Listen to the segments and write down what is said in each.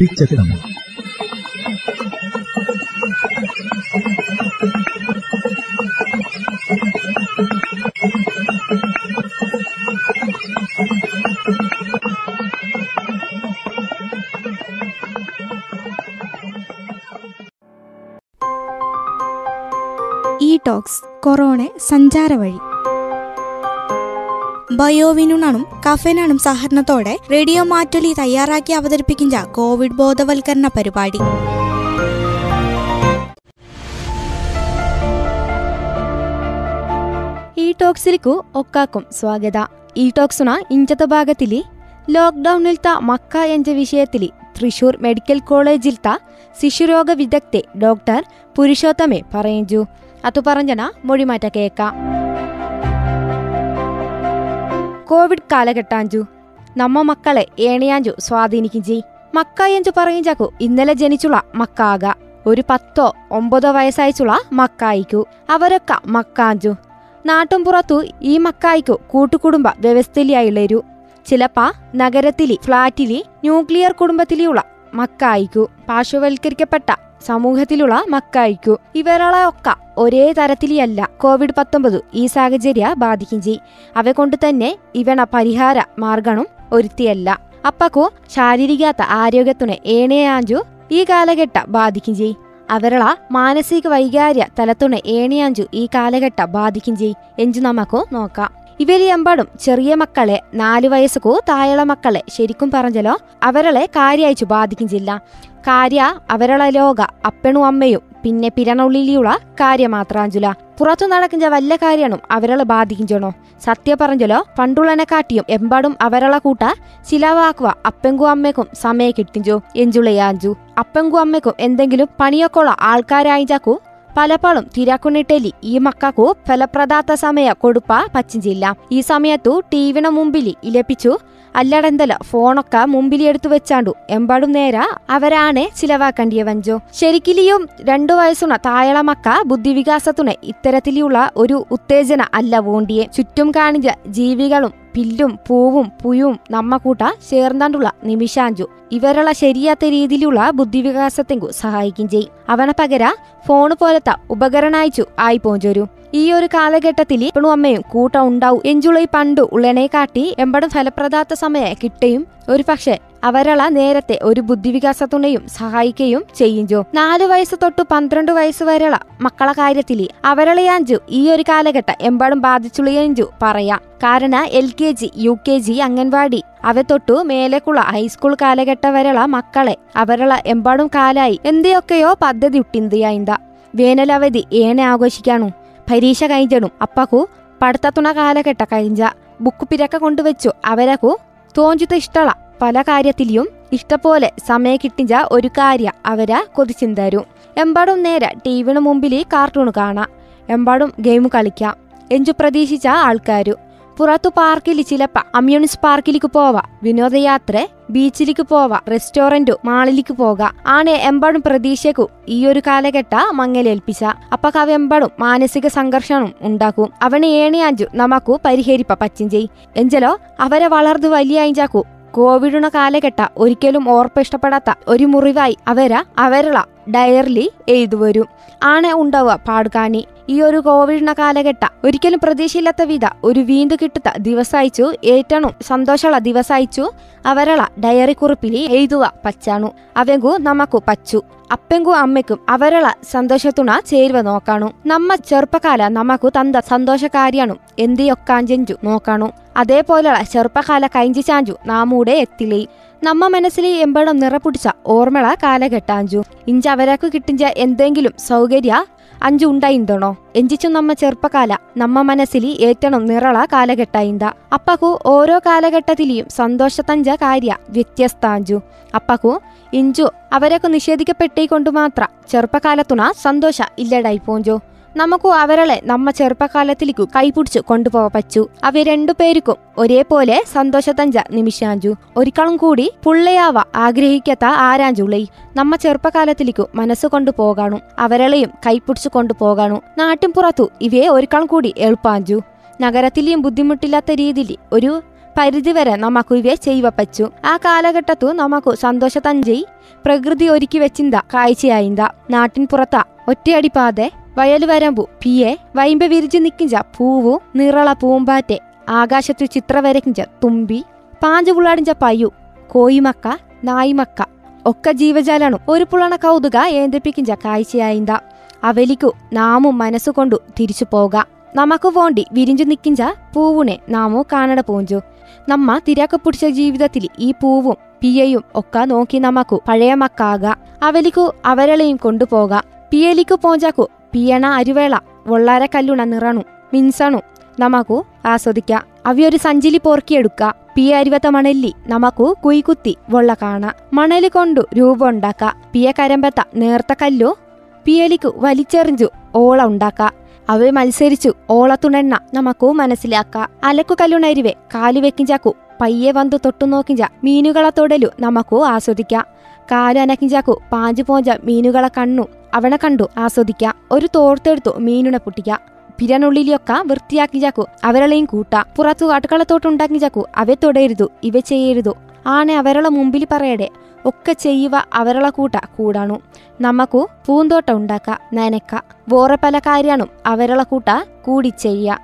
തുടിച്ചെത്തം ഈ talks corona സഞ്ചാരവഴി. ബയോവിനുണും കഫനാണും സഹകരണത്തോടെ radio മാറ്റൊലി തയ്യാറാക്കി അവതരിപ്പിക്കുന്ന കോവിഡ് ബോധവൽക്കരണ പരിപാടി. ഒക്കാക്കും സ്വാഗത. ഈ ടോക്സുണ ഇഞ്ചത്ത ലോക്ക്ഡൌണിൽ ലോക്ക്ഡൌണിൽത്ത മക്ക എന്ന വിഷയത്തിലെ തൃശൂർ മെഡിക്കൽ കോളേജിൽ ത ശിശുരോഗ വിദഗ്ധെ ഡോക്ടർ പുരുഷോത്തമെ പറയഞ്ചു. അതു പറഞ്ഞന മൊഴിമാറ്റ കേക്കാം. കോവിഡ് കാലഘട്ടാഞ്ചു. നമ്മ മക്കളെ ഏണിയാഞ്ചു സ്വാധീനിക്കും ചെയ്. മക്കായഞ്ചു പറയും ചാക്കു ഇന്നലെ ജനിച്ചുള്ള മക്കാക. ഒരു പത്തോ ഒമ്പതോ വയസ്സായിച്ചുള്ള മക്കായിക്കു. അവരൊക്കെ മക്കാഞ്ചു. നാട്ടും പുറത്തു ഈ മക്കായിക്കു കൂട്ടുകുടുംബ വ്യവസ്ഥയിലായുള്ളൊരു ചിലപ്പ നഗരത്തിലെ ഫ്ളാറ്റിലെ ന്യൂക്ലിയർ കുടുംബത്തിലുള്ള മക്കായിക്കു. പാർശ്വവൽക്കരിക്കപ്പെട്ട സമൂഹത്തിലുള്ള മക്കായിക്കു. ഇവരളൊക്കെ ഒരേ തരത്തിലല്ല കോവിഡ് പത്തൊമ്പത് ഈ സാഹചര്യ ബാധിക്കും ചെയ് അവ കൊണ്ട് തന്നെ ഇവണ പരിഹാര മാർഗണം ഒരുത്തിയല്ല. അപ്പക്കു ശാരീരികാത്ത ആരോഗ്യത്തിനെ ഏണയാഞ്ചു ഈ കാലഘട്ട ബാധിക്കും ചെയ് അവരള മാനസിക വൈകാര്യ തലത്തുണ ഏണിയാഞ്ചു ഈ കാലഘട്ട ബാധിക്കും ചെയ് എഞ്ചു നമുക്ക് നോക്കാം. ഇവരിയമ്പാടും ചെറിയ മക്കളെ നാലു വയസ്സുകോ താഴെ മക്കളെ ശരിക്കും പറഞ്ഞല്ലോ അവരളെ കാര്യയച്ചു ബാധിക്കും ചെയ്യില്ല. കാര്യ അവരള ലോക അപ്പണും അമ്മയും പിന്നെ പിരണുള്ളിലുള്ള കാര്യ മാത്രാഞ്ചുല പുറത്തു നടക്കുന്ന വല്ല കാര്യണും അവരളെ ബാധിക്കഞ്ചണോ? സത്യ പറഞ്ഞല്ലോ പണ്ടുള്ളനെ കാട്ടിയും എമ്പാടും അവരളെ കൂട്ട ചിലവാക്കുക അപ്പങ്കു അമ്മയ്ക്കും സമയം കിട്ടിഞ്ചു. എഞ്ചുളയാഞ്ചു അപ്പങ്കു അമ്മയ്ക്കും എന്തെങ്കിലും പണിയൊക്കെയുള്ള ആൾക്കാരായിഞ്ചാക്കു പലപ്പോഴും തിരക്കുണിട്ടലി ഈ മക്കൾക്കു ഫലപ്രദാത്ത സമയ കൊടുപ്പ പച്ചിഞ്ചില്ല. ഈ സമയത്തു ടിവിന മുമ്പിൽ ഇലപ്പിച്ചു അല്ലടെന്തല ഫോണൊക്കെ മുമ്പിൽ എടുത്തു വെച്ചാണ്ടു എമ്പാടും നേര അവരാണ് ചിലവാക്കണ്ടിയ വഞ്ചോ. ശരിക്കിലിയും രണ്ടു വയസ്സുണ തായളമക്ക ബുദ്ധിവികാസത്തുണെ ഇത്തരത്തിലുള്ള ഒരു ഉത്തേജന അല്ല വോണ്ടിയെ. ചുറ്റും കാണിച്ച ജീവികളും പില്ലും പൂവും പുയും നമ്മ കൂട്ട ചേർന്നാണ്ടുള്ള നിമിഷാഞ്ചു. ഇവരുള്ള ശരിയാത്ത രീതിയിലുള്ള ബുദ്ധിവികാസത്തെങ്കു സഹായിക്കും ചെയ്യും അവനെ പകര ഫോണ് പോലത്തെ ഉപകരണായിച്ചു ആയി പോഞ്ചൊരു ഈ ഒരു കാലഘട്ടത്തിൽ ഇപ്പണും അമ്മയും കൂട്ടം ഉണ്ടാവും. എഞ്ചുളൈ പണ്ടു ഉള്ളനെ കാട്ടി എമ്പടും ഫലപ്രദാത്ത സമയ കിട്ടയും. ഒരു പക്ഷെ അവരള നേരത്തെ ഒരു ബുദ്ധിവികാസത്തുണയും സഹായിക്കുകയും ചെയ്യിഞ്ചു നാലു വയസ്സ് തൊട്ട് പന്ത്രണ്ട് വയസ്സ് വരെയുള്ള മക്കളെ കാര്യത്തിൽ അവരളയാഞ്ചു ഈ ഒരു കാലഘട്ടം എമ്പാടും ബാധിച്ചുള്ളിയഞ്ചു പറയാം. കാരണം L K G U K G anganwadi അവ തൊട്ടു മേലേക്കുള്ള ഹൈസ്കൂൾ കാലഘട്ടം വരെയുള്ള മക്കളെ അവരള എമ്പാടും കാലായി. എന്തൊക്കെയോ പദ്ധതി ഇട്ടിന്തിയായിന്ത വേനലവധി ഏനെ ആഘോഷിക്കാണു? പരീക്ഷ കഴിഞ്ഞിടും അപ്പക്കു പഠിത്തത്തുണ കാലഘട്ട കഴിഞ്ഞ ബുക്ക് പിരക്ക കൊണ്ടുവച്ചു. അവരക്കു തോഞ്ചുത ഇഷ്ടള. പല കാര്യത്തിലും ഇഷ്ടപോലെ സമയം കിട്ടിഞ്ച ഒരു കാര്യ അവര കൊതിച്ചിന്തരും. എമ്പാടും നേരെ ടി വിന് മുമ്പിൽ കാർട്ടൂൺ കാണാം. എമ്പാടും ഗെയിം കളിക്കാം. എഞ്ചു പ്രതീക്ഷിച്ച ആൾക്കാരു. പുറത്തു പാർക്കിൽ ചിലപ്പ അമ്യൂണിസ് പാർക്കിലേക്ക് പോവാ. വിനോദയാത്ര ബീച്ചിലേക്ക് പോവാ റെസ്റ്റോറന്റു മാളിലേക്ക് പോകാം. ആണ് എമ്പാടും പ്രതീക്ഷക്കു ഈ ഒരു കാലഘട്ട മങ്ങലേൽപ്പിച്ച അപ്പൊ അവ മാനസിക സംഘർഷവും ഉണ്ടാക്കും. അവനെ ഏണിയാഞ്ചു നമുക്കു പരിഹരിപ്പ പച്ചിഞ്ചെയ് എഞ്ചലോ അവരെ വളർന്നു വലിയ അഞ്ചാക്കു കോവിഡുണ കാലഘട്ട ഒരിക്കലും ഓർപ്പ ഇഷ്ടപ്പെടാത്ത ഒരു മുറിവായി അവര അവരുള്ള ഡയറിലി എഴുതുവരും ആണ് ഉണ്ടാവുക പാടുകാനി. ഈ ഒരു കോവിഡിന കാലഘട്ട ഒരിക്കലും പ്രതീക്ഷയില്ലാത്ത വിധ ഒരു വീണ്ടു കിട്ടുത്ത ദിവസായിച്ചു ഏറ്റവും സന്തോഷമുള്ള ദിവസായിച്ചു അവരള ഡയറി കുറിപ്പിൽ എഴുതുക പച്ചാണു. അവങ്കു നമുക്കു പച്ചു. അപ്പെങ്കു അമ്മയ്ക്കും അവരള സന്തോഷത്തുണ ചേരുവ നോക്കാണു. നമ്മ ചെറുപ്പകാല നമുക്ക് തന്ന സന്തോഷകാര്യാണു എന്തിയൊക്കാഞ്ചെഞ്ചു നോക്കാണു. അതേപോലെയുള്ള ചെറുപ്പകാല കൈഞ്ചി ചാഞ്ചു നാമൂടെ എത്തിലേ. നമ്മ മനസ്സിൽ എമ്പടം നിറപുടിച്ച ഓർമ്മള കാലഘട്ടാഞ്ചു ഇഞ്ച അവരക്ക് കിട്ടിഞ്ച എന്തെങ്കിലും സൗകര്യ? അഞ്ചു ഉണ്ടായിന്തണോ? എഞ്ചിച്ചു നമ്മ ചെറുപ്പകാല നമ്മ മനസ്സിൽ ഏറ്റണം നിറള കാലഘട്ടായിന്ത അപ്പക്കു ഓരോ കാലഘട്ടത്തിലെയും സന്തോഷത്തഞ്ച കാര്യ വ്യത്യസ്താഞ്ചു അപ്പക്കു ഇഞ്ചു അവരൊക്കെ നിഷേധിക്കപ്പെട്ടേക്കൊണ്ടു മാത്ര ചെറുപ്പകാലത്തുണ സന്തോഷ ഇല്ലടായി പോഞ്ചു. നമുക്കു അവരളെ നമ്മ ചെറുപ്പകാലത്തിലേക്കു കൈപിടിച്ചു കൊണ്ടുപോവാ പച്ചു അവ രണ്ടുപേർക്കും ഒരേപോലെ സന്തോഷത്തഞ്ച നിമിഷാഞ്ചു. ഒരിക്കലും കൂടി പുള്ളയാവ ആഗ്രഹിക്കാത്ത ആരാഞ്ചുളൈ നമ്മ ചെറുപ്പകാലത്തിലേക്കു മനസ്സുകൊണ്ടു പോകാണു അവരളെയും കൈപിടിച്ചു കൊണ്ടുപോകാണു. നാട്ടിൻ പുറത്തു ഇവയെ ഒരിക്കലും കൂടി എളുപ്പാഞ്ചു. നഗരത്തിലെയും ബുദ്ധിമുട്ടില്ലാത്ത രീതിയിൽ ഒരു പരിധിവരെ നമുക്ക് ഇവയെ ചെയ്യപ്പച്ചു ആ കാലഘട്ടത്തു നമുക്ക് സന്തോഷത്തഞ്ചി പ്രകൃതി ഒരുക്കി വെച്ചിന്ത കാഴ്ചയായിന്ത. നാട്ടിൻ പുറത്ത ഒറ്റയടിപ്പാതെ വയൽ പി പിയെ വൈമ്പ വിരിച്ചു നിക്കിഞ്ച പൂവു നിറള പൂമ്പാറ്റെ ആകാശത്തു ചിത്ര വരക്കിഞ്ച തുമ്പി പാഞ്ചു പുള്ളാടിഞ്ച പയ്യു കോയിമക്ക നായിമക്ക ഒക്കെ ജീവജാലാണ് ഒരു പുളണ കൗതുക ഏന്തിപ്പിക്കിഞ്ച കാഴ്ചയായിന്ത. അവലിക്കു നാമും മനസ്സുകൊണ്ടു തിരിച്ചു പോക. നമുക്ക് വേണ്ടി വിരിഞ്ചു നിക്കിഞ്ച പൂവുനെ നാമോ കാണട പോഞ്ചു. നമ്മ തിരക്ക് പിടിച്ച ജീവിതത്തിൽ ഈ പൂവും പിയയും ഒക്കെ നോക്കി നമുക്കു പഴയ മക്കാക. അവലിക്കു അവരളെയും കൊണ്ടുപോകാം പിയലിക്കു പോഞ്ചാക്കു പിയണ അരുവേള വൊള്ളാര കല്ലുണ നിറണു മിൻസണു. നമുക്ക് ആസ്വദിക്ക. അവയൊരു സഞ്ചിലി പോർക്കിയെടുക്ക. പിയ അരുവത്ത മണലി നമുക്കു കുയ്ക്കുത്തി വൊള്ള കാണ. മണൽ കൊണ്ടു രൂപം ഉണ്ടാക്ക. പിയ കരമ്പത്ത നേർത്ത കല്ലു. പിയലിക്കു വലിച്ചെറിഞ്ചു ഓള ഉണ്ടാക്ക. അവ മത്സരിച്ചു ഓളത്തുണെണ്ണ നമുക്കു മനസ്സിലാക്ക. അലക്കു കല്ലുണരുവെ കാലു വെക്കിഞ്ചാക്കു പയ്യെ വന്നു തൊട്ടു നോക്കിഞ്ച മീനുകളെ തൊടലു നമുക്കു ആസ്വദിക്കാം. കാലു അനക്കിഞ്ചാക്കു. പാഞ്ചു പോഞ്ച മീനുകളെ കണ്ണു. അവനെ കണ്ടു. ആസ്വദിക്ക. ഒരു തോർത്തെടുത്തു മീനുനെ പൊട്ടിക്ക. പിരനുള്ളിലൊക്കെ വൃത്തിയാക്കിഞ്ചാക്കു. അവരളെയും കൂട്ട. പുറത്തു അടുക്കളത്തോട്ടുണ്ടാക്കിഞ്ചാക്കു അവയെ തൊടയരുതു ഇവ ചെയ്യരുതു. ആണെ അവരളെ മുമ്പിൽ പറയടെ. ഒക്കെ ചെയ്യുക അവരളെ കൂട്ട. കൂടാണു. നമുക്കു പൂന്തോട്ടം ഉണ്ടാക്ക. നനക്ക. വേറെ പല കാര്യാണും അവരളെ കൂട്ട കൂടി ചെയ്യ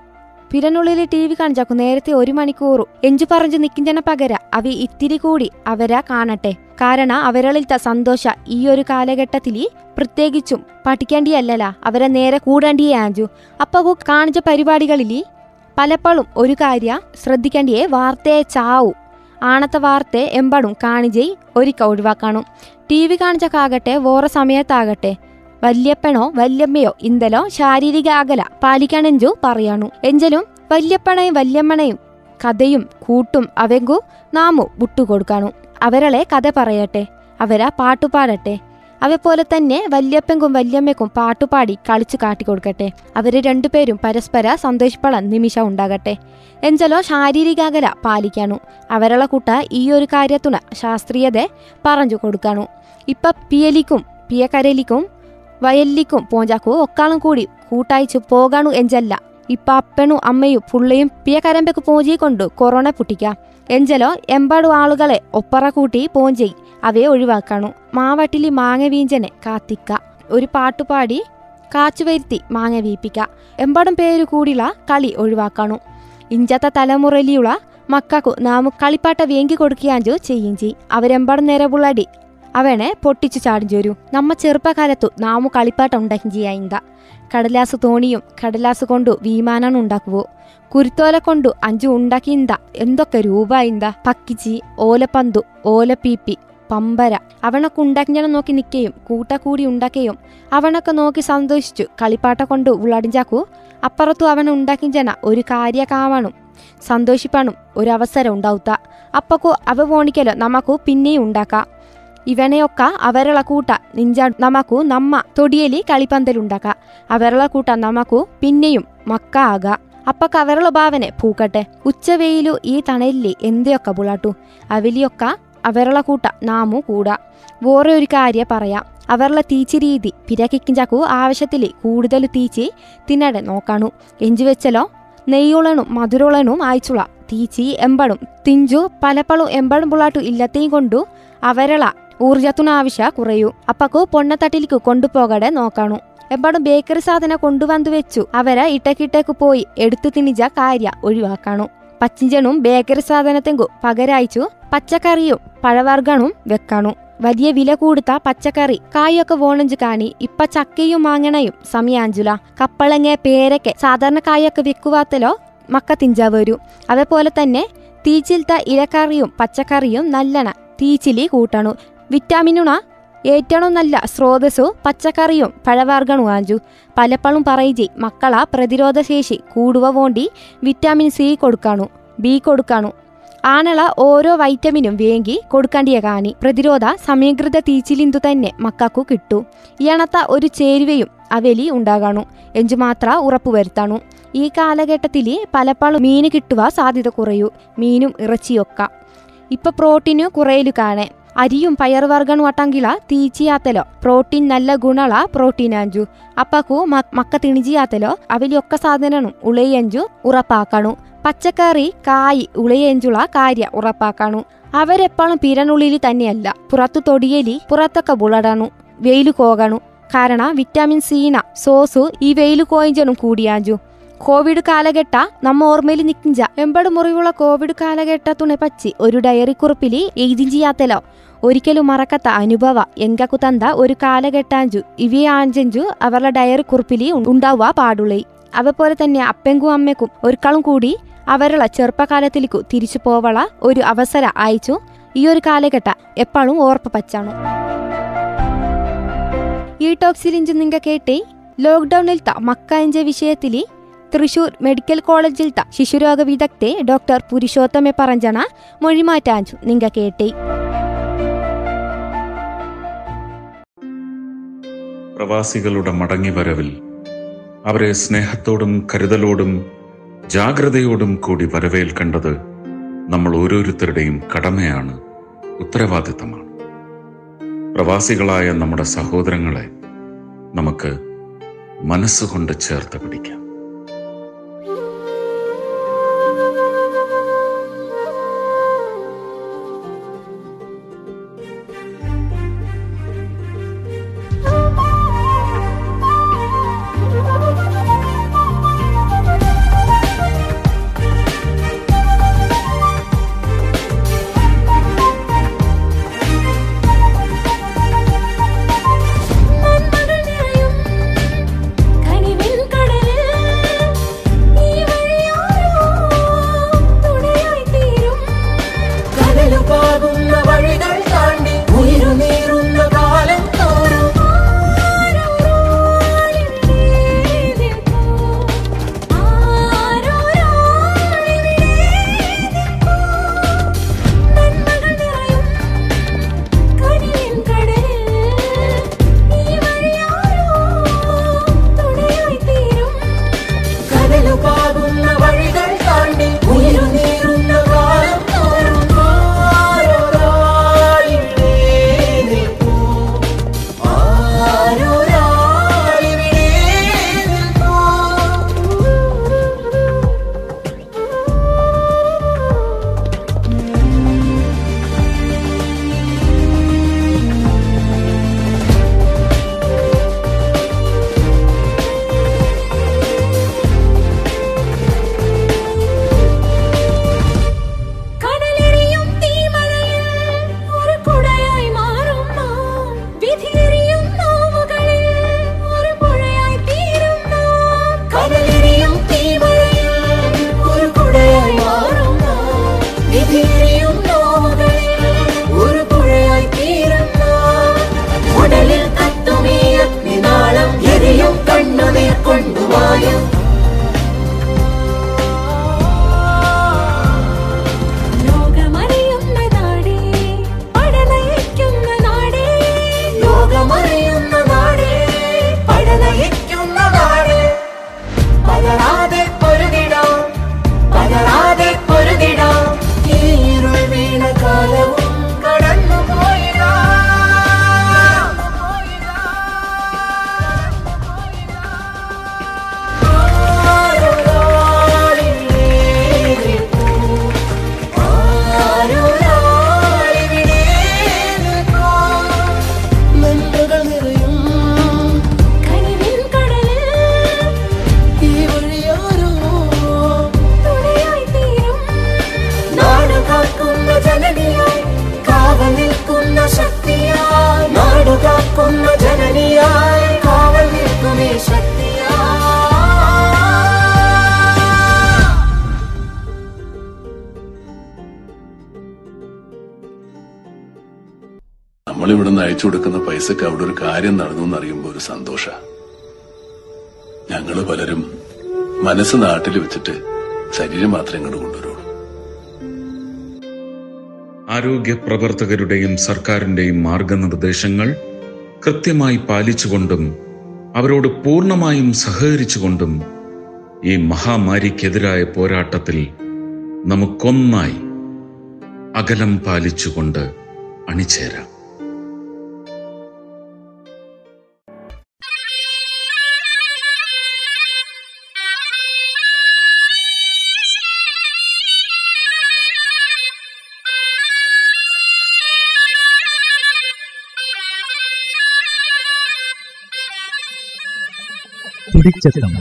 പിരനുള്ളിൽ ടി വി കാണിച്ചാക്കു. നേരത്തെ ഒരു മണിക്കൂറു. എഞ്ചു പറഞ്ഞു നിക്കിഞ്ചന പകര അവ ഇത്തിരി കൂടി അവരാ കാണട്ടെ. കാരണം അവരളിലത്തെ സന്തോഷ ഈ ഒരു കാലഘട്ടത്തിൽ പ്രത്യേകിച്ചും പഠിക്കേണ്ടിയല്ലല്ല അവരെ നേരെ കൂടേണ്ടിയേ ആഞ്ചു. അപ്പൊ കാണിച്ച പരിപാടികളിൽ പലപ്പോഴും ഒരു കാര്യ ശ്രദ്ധിക്കേണ്ടിയേ വാർത്തയെ ചാവു. ആണത്തെ വാർത്തയെ എമ്പാടും കാണിജയ് ഒരിക്ക ഒഴിവാക്കണം. ടി വി കാണിച്ചക്കാകട്ടെ വേറെ സമയത്താകട്ടെ. വല്യപ്പനോ വല്യമ്മയോ ഇന്തലോ ശാരീരിക അകല പാലിക്കണെഞ്ചു പറയാണു. എഞ്ചലും വല്യപ്പണയും വല്യമ്മണയും കഥയും കൂട്ടും അവെങ്കു നാമു വിട്ടുകൊടുക്കാണു. അവരളെ കഥ പറയട്ടെ അവരാ പാട്ടുപാടട്ടെ അവെപ്പോലെ തന്നെ വല്യപ്പൻകും വല്യമ്മയ്ക്കും പാട്ടുപാടി കളിച്ചു കാട്ടിക്കൊടുക്കട്ടെ. അവരെ രണ്ടുപേരും പരസ്പര സന്തോഷപ്പെടാൻ നിമിഷം ഉണ്ടാകട്ടെ. എഞ്ചലോ ശാരീരിക അകല പാലിക്കാണു. അവരുടെ കൂട്ട ഈ ഒരു കാര്യത്തുണ ശാസ്ത്രീയത പറഞ്ഞു കൊടുക്കാണു. ഇപ്പൊ പിയലിക്കും പിയക്കരലിക്കും വയലിക്കും പോഞ്ചാക്കു ഒക്കാളും കൂടി കൂട്ടായിച്ചു പോകാണു എഞ്ചല്ല. ഇപ്പൊ അപ്പനും അമ്മയും പുള്ളയും പിയക്കരമ്പക്ക് പോഞ്ചി കൊണ്ട് കൊറോണ പുട്ടിക്ക. എഞ്ചലോ എമ്പാടു ആളുകളെ ഒപ്പറ കൂട്ടി പോഞ്ചെയ് അവയെ ഒഴിവാക്കാണു. മാവട്ടിലി മാങ്ങ വീഞ്ചനെ കാത്തിക്ക. ഒരു പാട്ടുപാടി കാച്ചുവരുത്തി മാങ്ങ വീപ്പിക്ക. എമ്പാടും പേര് കൂടിയുള്ള കളി ഒഴിവാക്കാണു. ഇഞ്ചത്തെ തലമുറയിലുള്ള മക്കൾക്കു നാമു കളിപ്പാട്ട വേങ്കി കൊടുക്കുകയാഞ്ചു ചെയ്യും ചെയ്. അവരെമ്പാടും നേരെ പുള്ളടി അവനെ പൊട്ടിച്ചു ചാടിഞ്ചു വരൂ നമ്മ ചെറുപ്പകാലത്തു നാമു കളിപ്പാട്ട ഉണ്ടാക്കി ചെയ്യായിന്ത കടലാസ് തോണിയും കടലാസ് കൊണ്ടു വിമാനാണ് ഉണ്ടാക്കുവോ. കുരുത്തോല കൊണ്ടു അഞ്ചു ഉണ്ടാക്കിയിന്ത എന്തൊക്കെ രൂപായിന്ത പക്കിച്ചി ഓലപ്പന്തു ഓലപ്പീപ്പി പമ്പര. അവനൊക്കെ ഉണ്ടാക്കിഞ്ഞാലും നോക്കി നിൽക്കുകയും കൂട്ടക്കൂടി ഉണ്ടാക്കുകയും അവനൊക്കെ നോക്കി സന്തോഷിച്ചു കളിപ്പാട്ട കൊണ്ട് ഉള്ളടിഞ്ചാക്കൂ. അപ്പുറത്തു അവൻ ഉണ്ടാക്കിഞ്ചന ഒരു കാര്യ കാവാണും സന്തോഷിപ്പാണും ഒരു അവസരം ഉണ്ടാവുത്ത. അപ്പക്കു അവ പോണിക്കലോ നമുക്കു പിന്നെയും ഉണ്ടാക്കാം. അവരള കൂട്ട നിഞ്ച നമുക്ക് നമ്മ തൊടിയലി കളിപ്പന്തലുണ്ടാക്ക. അവരള കൂട്ട നമുക്കു പിന്നെയും മക്ക ആക. അപ്പ അവരള പൂക്കട്ടെ. ഉച്ചവെയിലു ഈ തണലിലെ എന്തെയൊക്കെ പുളാട്ടു. അവലിയൊക്ക അവരള കൂട്ട നാമു കൂടാ. വേറെ ഒരു കാര്യം പറയാം. അവരുടെ തീച്ചി രീതി പിരക്കിഞ്ചാക്കു ആവശ്യത്തിൽ കൂടുതൽ തീച്ചി തിന്നടെ നോക്കാണു. എഞ്ചു വെച്ചലോ നെയ്യുളനും മധുരോളനും അയച്ചുള്ള തീച്ചി എമ്പടും തിഞ്ചു പലപ്പളും എമ്പടും പുളാട്ടു ഇല്ലത്തെയും കൊണ്ടു അവരള ഊർജത്തുന ആവശ്യ കുറയൂ. അപ്പക്കു പൊണ്ണത്തട്ടിലേക്ക് കൊണ്ടുപോകടെ നോക്കാണു. എപ്പാടും ബേക്കറി സാധന കൊണ്ടുവന്നു വെച്ചു. അവരെ ഇട്ടക്കിട്ടേക്ക് പോയി എടുത്തു തിണിജ കാര്യ ഒഴിവാക്കാണു. പച്ചിഞ്ചനും ബേക്കറി സാധനത്തെങ്കു പകരയച്ചു. പച്ചക്കറിയും പഴവർഗണും വെക്കാണു. വലിയ വില കൂടുത്ത പച്ചക്കറി കായൊക്കെ വോണഞ്ചു കാണി ഇപ്പ ചക്കയും മാങ്ങണയും സമയാഞ്ചുല കപ്പളങ്ങ പേരക്കെ സാധാരണ കായൊക്കെ വെക്കുവാത്തലോ മക്ക തിഞ്ച വരൂ. അതേപോലെ തന്നെ തീച്ചിലത്തെ ഇലക്കറിയും പച്ചക്കറിയും നല്ലണ തീച്ചിലി കൂട്ടണു. വിറ്റാമിനുണ ഏറ്റവും നല്ല സ്രോതസ്സു പച്ചക്കറിയും പഴവർഗണു ആഞ്ചു. പലപ്പോഴും പറയിജി മക്കള പ്രതിരോധശേഷി കൂടുവ വേണ്ടി വിറ്റാമിൻ സി കൊടുക്കാണു ബി കൊടുക്കാണു. ആണള ഓരോ വൈറ്റമിനും വേങ്കി കൊടുക്കേണ്ടിയ കാണി പ്രതിരോധ സമീകൃത തീച്ചിലിന്തു തന്നെ മക്കൾക്കു കിട്ടു. ഇണത്ത ഒരു ചേരുവയും അവലി ഉണ്ടാകാണു. എഞ്ചു മാത്ര ഉറപ്പുവരുത്താണു ഈ കാലഘട്ടത്തിൽ പലപ്പോഴും മീന് കിട്ടുക സാധ്യത കുറയൂ. മീനും ഇറച്ചിയൊക്ക. ഇപ്പൊ പ്രോട്ടീന് കുറയലു കാണേ. അരിയും പയറുവർഗണു അട്ടങ്കില തീച്ചിയാത്തലോ. പ്രോട്ടീൻ നല്ല ഗുണള പ്രോട്ടീൻ അഞ്ചു. അപ്പക്കു മക്ക തിണിജിയാത്തലോ അവലി സാധനം ഉളയഞ്ചു ഉറപ്പാക്കണു. പച്ചക്കറി കായ് ഉളയഞ്ചുള കാര്യ ഉറപ്പാക്കണു. അവരെപ്പോഴും പിരനുള്ളിൽ തന്നെയല്ല. പുറത്തു തൊടിയലി പുറത്തൊക്കെ ബുളടണു. വെയിലു കോകണു. കാരണം വിറ്റാമിൻ സീന സോസു ഈ വെയിലു കോയിഞ്ചനും കൂടിയാഞ്ചു കോവിഡ് കാലഘട്ട നമ്മ ഓർമ്മയിൽ നിക്കിഞ്ച. എമ്പട് മുറിവുള്ള കോവിഡ് കാലഘട്ട പച്ചി ഒരു ഡയറി കുറിപ്പിൽ എഴുതി ചെയ്യാത്തലോ. ഒരിക്കലും മറക്കത്ത അനുഭവ എങ്കക്കു തന്ത ഒരു കാലഘട്ടാഞ്ചു. ഇവയെ ആഞ്ചഞ്ചു അവരുടെ ഡയറി കുറിപ്പിൽ ഉണ്ടാവുക പാടുള്ളി. അവപോലെ തന്നെ അപ്പങ്കും അമ്മയ്ക്കും ഒരിക്കലും കൂടി അവരുടെ ചെറുപ്പകാലത്തിലേക്കു തിരിച്ചു പോവള ഒരു അവസരം അയച്ചു. ഈ ഒരു കാലഘട്ട എപ്പോഴും ഓർപ്പ പച്ചാണ്. ഈ ടോക്സിലിഞ്ചു നിങ്ങ കേട്ടേ മക്ക എഞ്ച വിഷയത്തിൽ തൃശൂർ മെഡിക്കൽ കോളേജിൽ ത ശിശുരോഗ വിദഗ്ധെ ഡോക്ടർ പുരുഷോത്തമെ പറഞ്ഞണ മൊഴിമാറ്റാഞ്ചു നിങ്ങ കേട്ടി. പ്രവാസികളുടെ മടങ്ങി വരവിൽ അവരെ സ്നേഹത്തോടും കരുതലോടും ജാഗ്രതയോടും കൂടി വരവേൽക്കേണ്ടത് നമ്മൾ ഓരോരുത്തരുടെയും കടമയാണ് ഉത്തരവാദിത്തമാണ്. പ്രവാസികളായ നമ്മുടെ സഹോദരങ്ങളെ നമുക്ക് മനസ്സുകൊണ്ട് ചേർത്ത് പിടിക്കാം. you. ഇവിടുന്ന് അയച്ചു കൊടുക്കുന്ന പൈസക്ക് അവിടെ ഒരു കാര്യം നടന്നു എന്നറിയുമ്പോൾ ഒരു സന്തോഷ. ഞങ്ങൾ പലരും മനസ്സ് നാട്ടിൽ വെച്ചിട്ട് ശരീരം മാത്രം ഇങ്ങോട്ട് കൊണ്ടുവരുള്ളൂ. ആരോഗ്യ പ്രവർത്തകരുടെയും സർക്കാരിന്റെയും മാർഗനിർദ്ദേശങ്ങൾ കൃത്യമായി പാലിച്ചുകൊണ്ടും അവരോട് പൂർണമായും സഹകരിച്ചുകൊണ്ടും ഈ മഹാമാരിക്കെതിരായ പോരാട്ടത്തിൽ നമുക്കൊന്നായി അകലം പാലിച്ചുകൊണ്ട് അണിചേരാം. ప్రిడిక్ట్ చేస్తాము